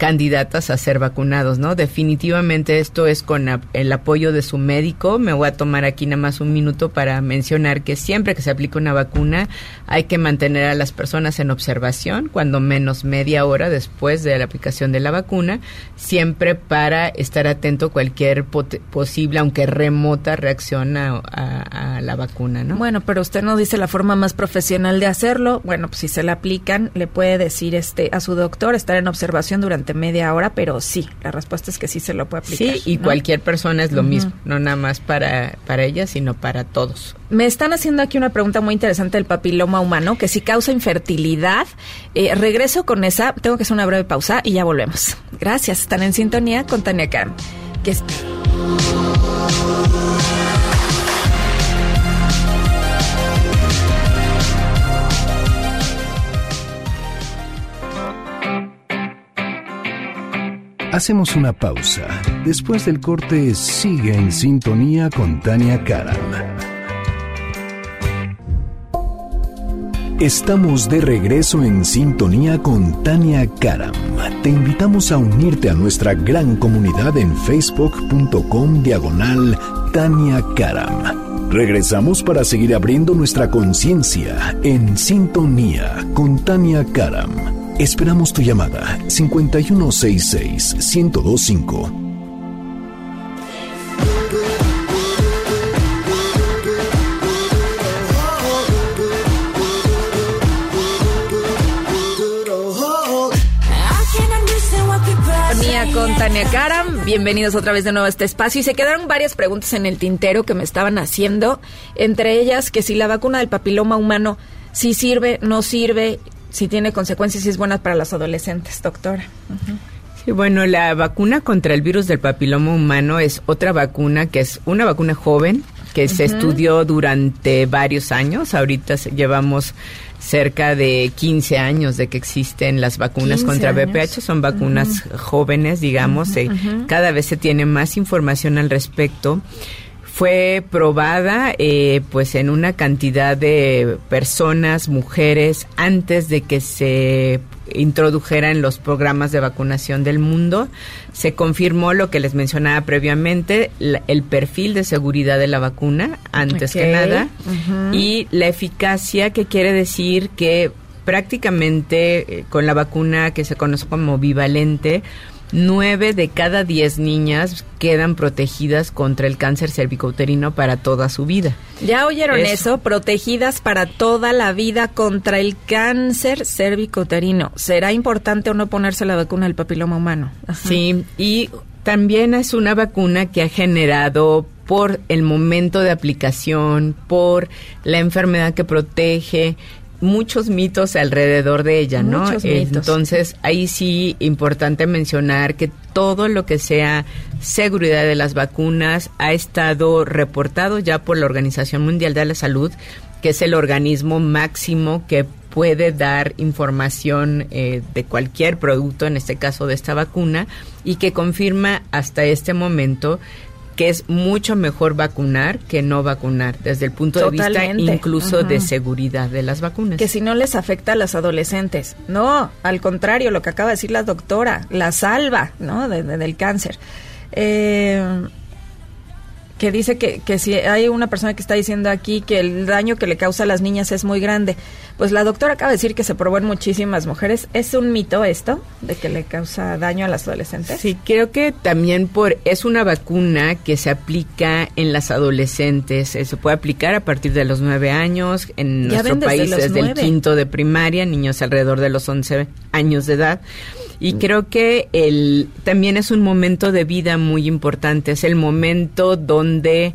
candidatas a ser vacunados, ¿no? Definitivamente esto es con el apoyo de su médico. Me voy a tomar aquí nada más un minuto para mencionar que siempre que se aplica una vacuna hay que mantener a las personas en observación, cuando menos media hora después de la aplicación de la vacuna, siempre para estar atento a cualquier posible, aunque remota, reacción a, la vacuna, ¿no? Bueno, pero usted nos dice la forma más profesional de hacerlo. Bueno, pues si se la aplican, le puede decir este a su doctor estar en observación durante media hora, pero sí, la respuesta es que sí se lo puede aplicar. Sí, y cualquier persona es lo mismo, no nada más para, para ella, sino para todos. Me están haciendo aquí una pregunta muy interesante del papiloma humano, que si causa infertilidad. Eh, regreso con esa, tengo que hacer una breve pausa y ya volvemos. Gracias, están en sintonía con Tania Karen. Que Hacemos una pausa. Después del corte, sigue en sintonía con Tania Karam. Estamos de regreso en sintonía con Tania Karam. Te invitamos a unirte a nuestra gran comunidad en facebook.com diagonal Tania Karam. Regresamos para seguir abriendo nuestra conciencia en sintonía con Tania Karam. Esperamos tu llamada 5166-1025. con Tania Karam. Bienvenidos otra vez de nuevo a este espacio. Y se quedaron varias preguntas en el tintero que me estaban haciendo. Entre ellas, que si la vacuna del papiloma humano si sirve, no sirve, si tiene consecuencias y es buena para los adolescentes, doctora. Sí, bueno, la vacuna contra el virus del papiloma humano es otra vacuna que es una vacuna joven que se estudió durante varios años. Ahorita llevamos cerca de 15 años de que existen las vacunas contra VPH. Son vacunas jóvenes, digamos. cada vez se tiene más información al respecto fue probada eh, pues en una cantidad de personas, mujeres, antes de que se introdujera en los programas de vacunación del mundo. Se confirmó lo que les mencionaba previamente, el perfil de seguridad de la vacuna, antes que nada, y la eficacia, que quiere decir que prácticamente eh, con la vacuna que se conoce como bivalente, Nueve de cada diez niñas quedan protegidas contra el cáncer cervicouterino para toda su vida. ¿Ya oyeron eso? Protegidas para toda la vida contra el cáncer cervicouterino. ¿Será importante o no ponerse la vacuna del papiloma humano? Sí, y también es una vacuna que ha generado por el momento de aplicación, por la enfermedad que protege, muchos mitos alrededor de ella, ¿no? Muchos mitos. Entonces, ahí sí importante mencionar que todo lo que sea seguridad de las vacunas ha estado reportado ya por la Organización Mundial de la Salud, que es el organismo máximo que puede dar información eh, de cualquier producto, en este caso de esta vacuna, y que confirma hasta este momento que es mucho mejor vacunar que no vacunar, desde el punto de vista incluso de seguridad de las vacunas. Que si no les afecta a las adolescentes. No, al contrario, lo que acaba de decir la doctora, la salva, ¿no? De- de- del cáncer. Eh, que dice que, que si hay una persona que está diciendo aquí que el daño que le causa a las niñas es muy grande. Pues la doctora acaba de decir que se probó en muchísimas mujeres. ¿Es un mito esto de que le causa daño a las adolescentes? Sí, creo que también por es una vacuna que se aplica en las adolescentes. Eh, se puede aplicar a partir de los nueve años. En Ya nuestro desde país desde el quinto de primaria, niños alrededor de los 11 años de edad. Y creo que el también es un momento de vida muy importante. Es el momento donde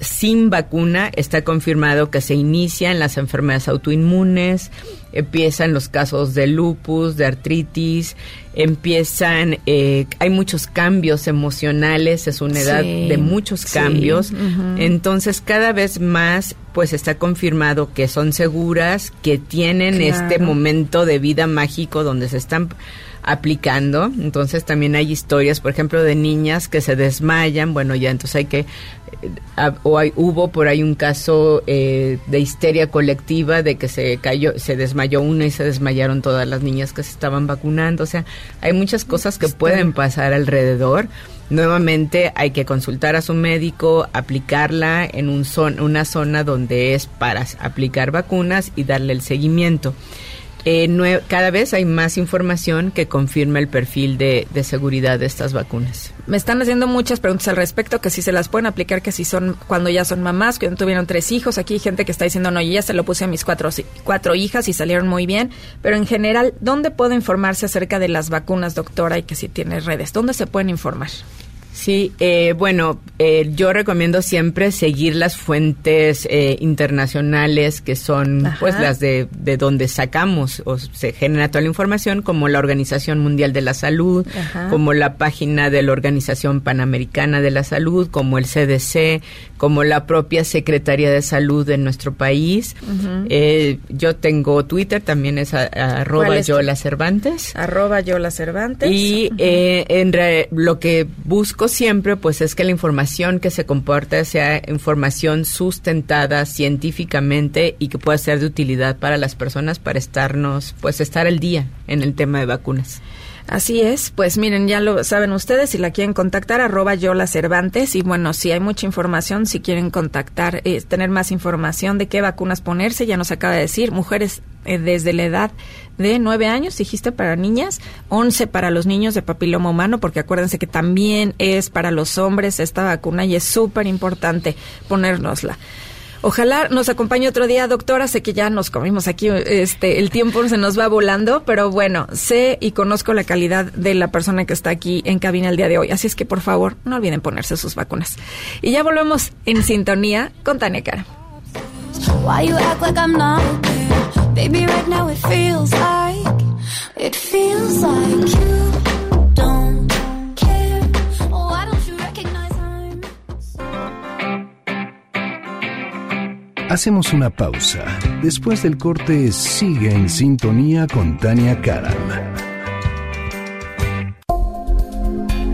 sin vacuna está confirmado que se inician las enfermedades autoinmunes, empiezan los casos de lupus, de artritis, empiezan, eh, hay muchos cambios emocionales, es una edad Sí, de muchos sí, cambios, entonces cada vez más pues está confirmado que son seguras, que tienen Claro. este momento de vida mágico donde se están aplicando. Entonces también hay historias, por ejemplo, de niñas que se desmayan. Bueno, ya entonces hay que... eh, o hay, hubo por ahí un caso eh, de histeria colectiva de que se cayó, se desmayó una y se desmayaron todas las niñas que se estaban vacunando. O sea, hay muchas cosas que pueden pasar alrededor. Nuevamente hay que consultar a su médico, aplicarla en un zon- una zona donde es para aplicar vacunas y darle el seguimiento. Eh, cada vez hay más información que confirma el perfil de, de seguridad de estas vacunas. Me están haciendo muchas preguntas al respecto, que si se las pueden aplicar, que si son cuando ya son mamás, que tuvieron tres hijos. Aquí hay gente que está diciendo, no, yo ya se lo puse a mis cuatro, cuatro hijas y salieron muy bien. Pero en general, ¿dónde puedo informarse acerca de las vacunas, doctora, y que si tiene redes? ¿Dónde se pueden informar? Sí, eh, bueno, eh, yo recomiendo siempre seguir las fuentes eh, internacionales que son Ajá. pues las de, de donde sacamos o se genera toda la información, como la Organización Mundial de la Salud, Ajá. como la página de la Organización Panamericana de la Salud, como el CDC, como la propia Secretaría de Salud de nuestro país. Eh, yo tengo Twitter, también es a- a arroba ¿Cuál es tu- Yola Cervantes. Arroba Yola Cervantes. Y eh, en re- lo que busco siempre, pues, es que la información que se comporta sea información sustentada científicamente y que pueda ser de utilidad para las personas para estarnos, pues, estar al día en el tema de vacunas. Así es, pues miren, ya lo saben ustedes, si la quieren contactar, arroba Yola Cervantes, y bueno, si hay mucha información, si quieren contactar, eh, tener más información de qué vacunas ponerse, ya nos acaba de decir, mujeres eh, desde la edad de nueve años, dijiste, para niñas, 11 para los niños de papiloma humano, porque acuérdense que también es para los hombres esta vacuna y es súper importante ponérnosla. Ojalá nos acompañe otro día, doctora. Sé que ya nos comimos aquí, este, el tiempo se nos va volando, pero bueno, sé y conozco la calidad de la persona que está aquí en cabina el día de hoy. Así es que por favor, no olviden ponerse sus vacunas. Y ya volvemos en sintonía con Tania Cara. Baby, right now it feels like it feels like you don't care. Why don't you recognize I'm Hacemos una pausa. Después del corte, sigue en sintonía con Tania Karam.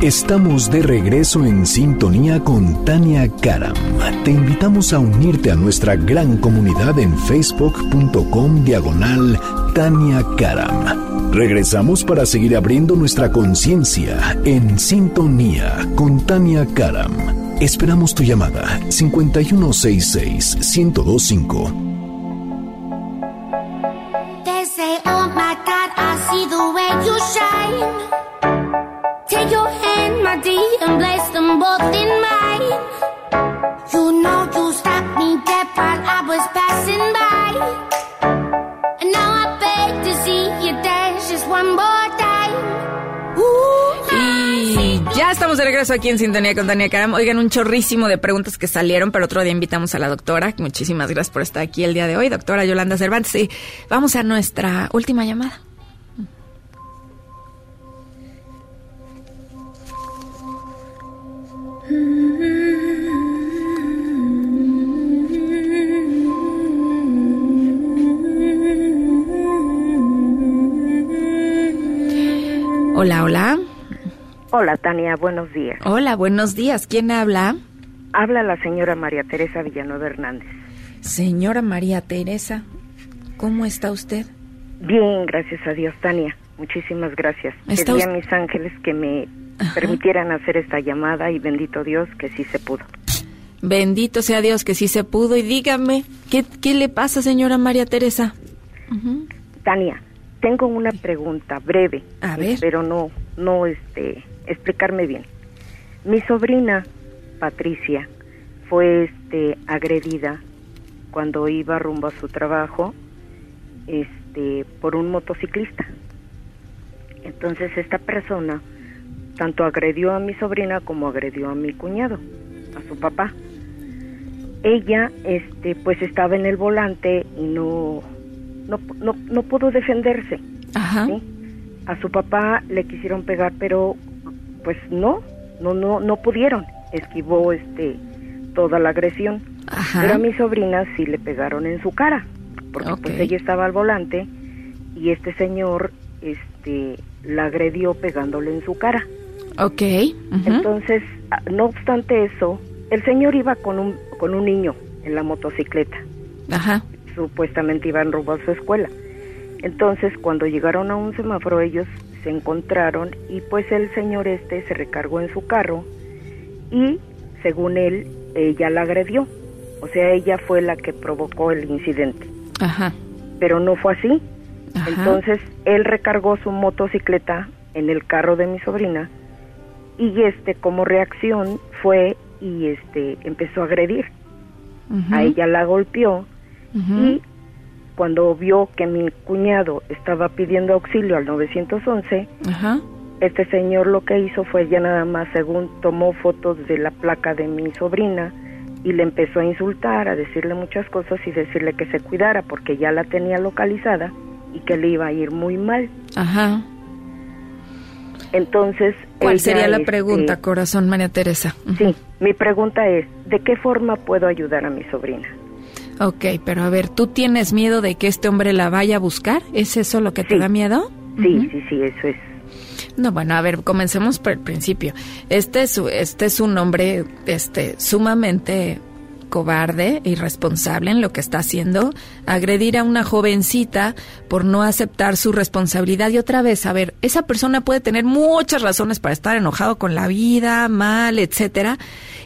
Estamos de regreso en sintonía con Tania Karam. Te invitamos a unirte a nuestra gran comunidad en facebook.com diagonal Tania Karam. Regresamos para seguir abriendo nuestra conciencia en sintonía con Tania Karam. Esperamos tu llamada 5166-1025. They say, oh my you shine. Take your hand, my dear, and place them both in mine. You know you stopped me dead while I was passing by. And now I beg to see you dance just one more time. Ooh, I Y ya estamos de regreso aquí en Sintonía con Tania Karam. Oigan, un chorrísimo de preguntas que salieron, pero otro día invitamos a la doctora. Muchísimas gracias por estar aquí el día de hoy, doctora Yolanda Cervantes. Y vamos a nuestra última llamada. Hola, hola. Hola, Tania, buenos días. Hola, buenos días. ¿Quién habla? Habla la señora María Teresa Villanueva Hernández. Señora María Teresa, ¿cómo está usted? Bien, gracias a Dios, Tania. Muchísimas gracias. ¿Está Pedí a mis ángeles que me Ajá. permitieran hacer esta llamada y bendito Dios que sí se pudo. Bendito sea Dios que sí se pudo. Y dígame, ¿qué, qué le pasa, señora María Teresa? Tania, tengo una pregunta breve. A ver. Pero no, no, este, explicarme bien. Mi sobrina, Patricia, fue, este, agredida cuando iba rumbo a su trabajo, este, por un motociclista. Entonces esta persona tanto agredió a mi sobrina como agredió a mi cuñado, a su papá. Ella, este, pues estaba en el volante y no, no, no, no pudo defenderse. Ajá. ¿sí? A su papá le quisieron pegar, pero pues no, no, no, no pudieron. Esquivó, este, toda la agresión. Ajá. Pero a mi sobrina sí le pegaron en su cara, porque pues ella estaba al volante y este señor, este, la agredió pegándole en su cara. Ok. Entonces, ah, no obstante eso, el señor iba con un, con un niño en la motocicleta. Ajá. Supuestamente iban rumbo a su escuela. Entonces, cuando llegaron a un semáforo, ellos se encontraron y pues el señor este se recargó en su carro y, según él, ella la agredió. O sea, ella fue la que provocó el incidente. Ajá. Pero no fue así. Ajá. Entonces, él recargó su motocicleta en el carro de mi sobrina y este como reacción fue y este empezó a agredir. A ella la golpeó Y cuando vio que mi cuñado estaba pidiendo auxilio al 911, Ajá. este señor lo que hizo fue ya nada más, según tomó fotos de la placa de mi sobrina y le empezó a insultar, a decirle muchas cosas y decirle que se cuidara porque ya la tenía localizada y que le iba a ir muy mal. Ajá. Entonces, ¿Cuál sería la este, pregunta, corazón María Teresa? Sí, mi pregunta es, ¿de qué forma puedo ayudar a mi sobrina? Ok, pero a ver, ¿tú tienes miedo de que este hombre la vaya a buscar? ¿Es eso lo que te da miedo? Sí, sí, sí, eso es. No, bueno, a ver, comencemos por el principio. Este es, este es un hombre este, sumamente cobarde, irresponsable en lo que está haciendo, agredir a una jovencita por no aceptar su responsabilidad. Y otra vez, a ver, esa persona puede tener muchas razones para estar enojado con la vida, mal, etcétera,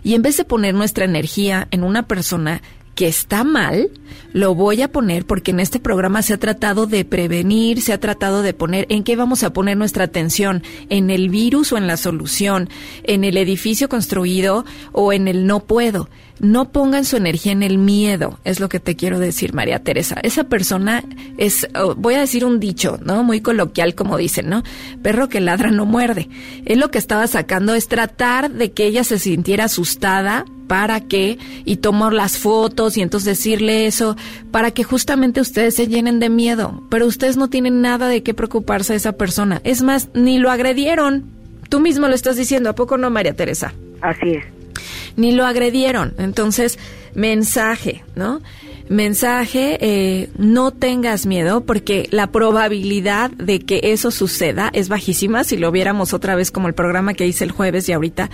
y en vez de poner nuestra energía en una persona que está mal, lo voy a poner porque en este programa se ha tratado de prevenir, se ha tratado de poner en qué vamos a poner nuestra atención, en el virus o en la solución, en el edificio construido o en el no puedo. No pongan su energía en el miedo, es lo que te quiero decir, María Teresa. Esa persona es, oh, voy a decir un dicho, ¿no? Muy coloquial, como dicen, ¿no? Perro que ladra no muerde. Él lo que estaba sacando es tratar de que ella se sintiera asustada para que, y tomar las fotos y entonces decirle eso, para que justamente ustedes se llenen de miedo. Pero ustedes no tienen nada de qué preocuparse de esa persona. Es más, ni lo agredieron. Tú mismo lo estás diciendo, ¿a poco no, María Teresa? Así es. Ni lo agredieron. Entonces, mensaje, ¿no? Mensaje, eh, no tengas miedo porque la probabilidad de que eso suceda es bajísima. Si lo viéramos otra vez como el programa que hice el jueves y ahorita,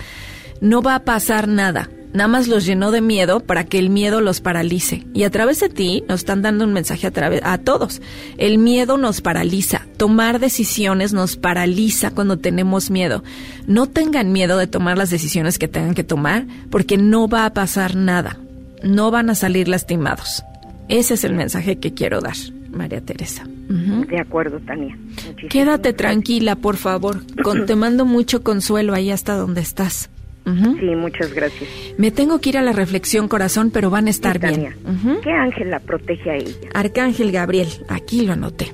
no va a pasar nada. Nada más los llenó de miedo para que el miedo los paralice. Y a través de ti nos están dando un mensaje a, través, a todos. El miedo nos paraliza. Tomar decisiones nos paraliza cuando tenemos miedo. No tengan miedo de tomar las decisiones que tengan que tomar porque no va a pasar nada. No van a salir lastimados. Ese es el mensaje que quiero dar, María Teresa. De acuerdo, Tania. Muchísimas Quédate gracias. tranquila, por favor. Con- te mando mucho consuelo ahí hasta donde estás. Sí, muchas gracias. Me tengo que ir a la reflexión, corazón, pero van a estar Sí, bien. Ujú. ¿Qué ángel la protege a ella? Arcángel Gabriel, aquí lo anoté.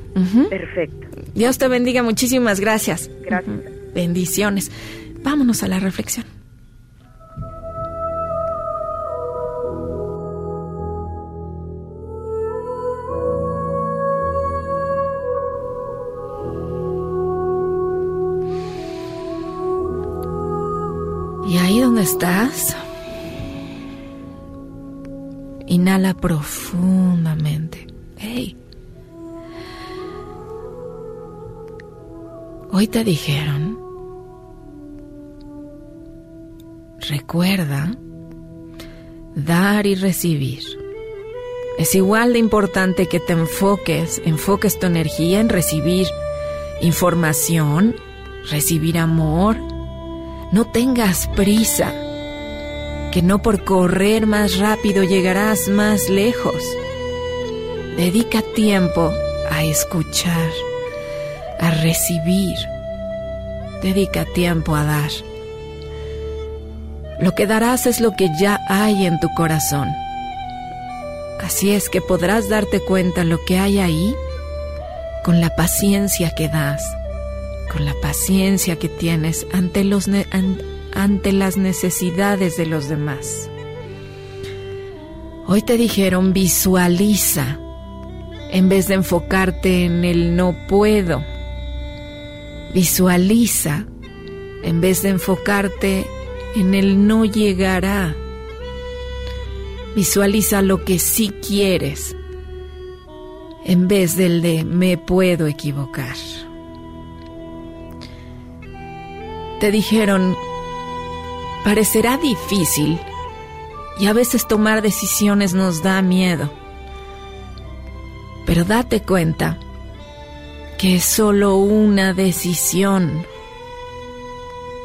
Perfecto. Dios te bendiga, muchísimas gracias. Gracias. Bendiciones. vámonos a la reflexión. Donde estás, inhala profundamente. Hey. Hoy te dijeron, recuerda, dar y recibir. Es igual de importante que te enfoques, enfoques tu energía en recibir información, recibir amor. No tengas prisa, que no por correr más rápido llegarás más lejos. Dedica tiempo a escuchar, a recibir. Dedica tiempo a dar. Lo que darás es lo que ya hay en tu corazón. Así es que podrás darte cuenta lo que hay ahí con la paciencia que das, con la paciencia que tienes ante, los ante las necesidades de los demás. Hoy te dijeron visualiza en vez de enfocarte en el no puedo. Visualiza en vez de enfocarte en el no llegará. Visualiza lo que sí quieres en vez del de me puedo equivocar. Te dijeron, parecerá difícil y a veces tomar decisiones nos da miedo, pero date cuenta que es solo una decisión.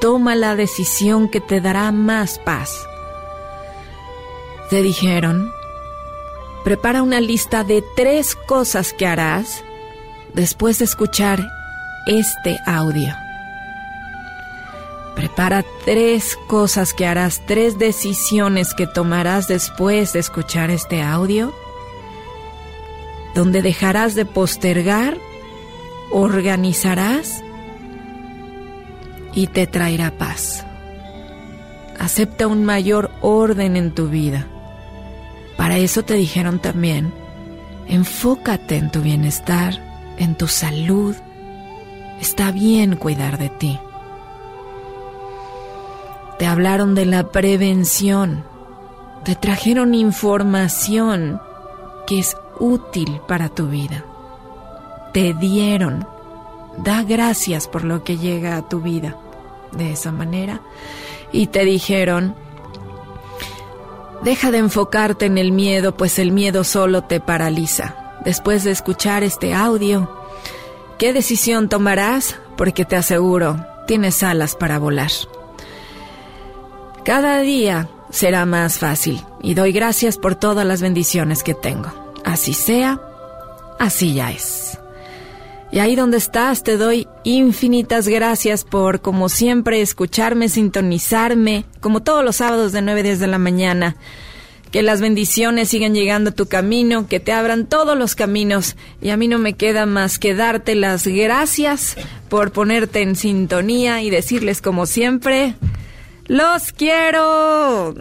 Toma la decisión que te dará más paz. Te dijeron, prepara una lista de tres cosas que harás después de escuchar este audio. Prepara tres cosas que harás, tres decisiones que tomarás después de escuchar este audio, donde dejarás de postergar, organizarás y te traerá paz. Acepta un mayor orden en tu vida. Para eso te dijeron también, enfócate en tu bienestar, en tu salud. Está bien cuidar de ti. Te hablaron de la prevención. Te trajeron información que es útil para tu vida. Te dieron. Da gracias por lo que llega a tu vida. De esa manera. Y te dijeron, deja de enfocarte en el miedo, pues el miedo solo te paraliza. Después de escuchar este audio, ¿qué decisión tomarás? Porque te aseguro, tienes alas para volar. Cada día será más fácil y doy gracias por todas las bendiciones que tengo. Así sea, así ya es. Y ahí donde estás te doy infinitas gracias por, como siempre, escucharme, sintonizarme, como todos los sábados de 9 a 10 de la mañana. Que las bendiciones sigan llegando a tu camino, que te abran todos los caminos. Y a mí no me queda más que darte las gracias por ponerte en sintonía y decirles como siempre, los quiero.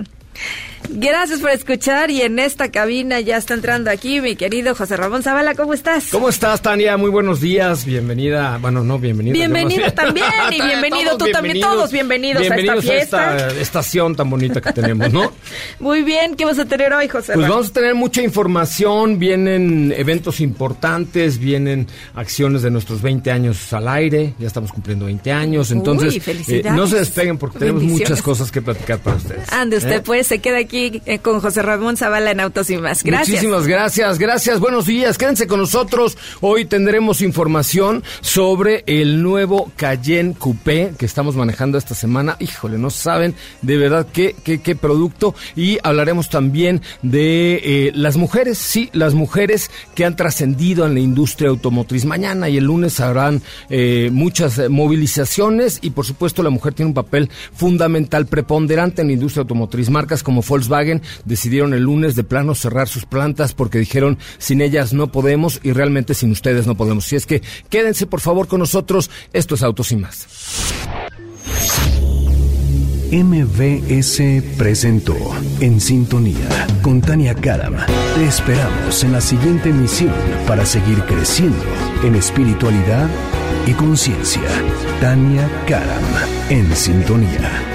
Gracias por escuchar y en esta cabina ya está entrando aquí mi querido José Ramón Zavala, ¿cómo estás? ¿Cómo estás, Tania? Muy buenos días, bienvenida, bueno, no, bienvenida. Bienvenido también y bienvenido tú también, todos bienvenidos, bienvenidos a esta fiesta. A esta estación tan bonita que tenemos, ¿no? Muy bien, ¿qué vas a tener hoy, José? Pues vamos a tener mucha información, vienen eventos importantes, vienen acciones de nuestros 20 años al aire, ya estamos cumpliendo 20 años, entonces Uy, felicidades. eh, no se despeguen porque tenemos muchas cosas que platicar para ustedes. Ande usted ¿eh? pues, se queda aquí eh, con José Ramón Zavala en Autos y Más. Gracias. Muchísimas gracias, gracias. Buenos días, quédense con nosotros. Hoy tendremos información sobre el nuevo Cayenne Coupé que estamos manejando esta semana. Híjole, no saben de verdad qué, qué, qué producto. Y hablaremos también de eh, las mujeres, sí, las mujeres que han trascendido en la industria automotriz. Mañana y el lunes habrán eh, muchas movilizaciones y por supuesto la mujer tiene un papel fundamental, preponderante en la industria automotriz. Marcas como Decidieron el lunes de plano cerrar sus plantas porque dijeron sin ellas no podemos y realmente sin ustedes no podemos. Si es que quédense por favor con nosotros, esto es Autos y más. MBS presentó En Sintonía con Tania Karam. Te esperamos en la siguiente emisión para seguir creciendo en espiritualidad y conciencia. Tania Karam. En Sintonía.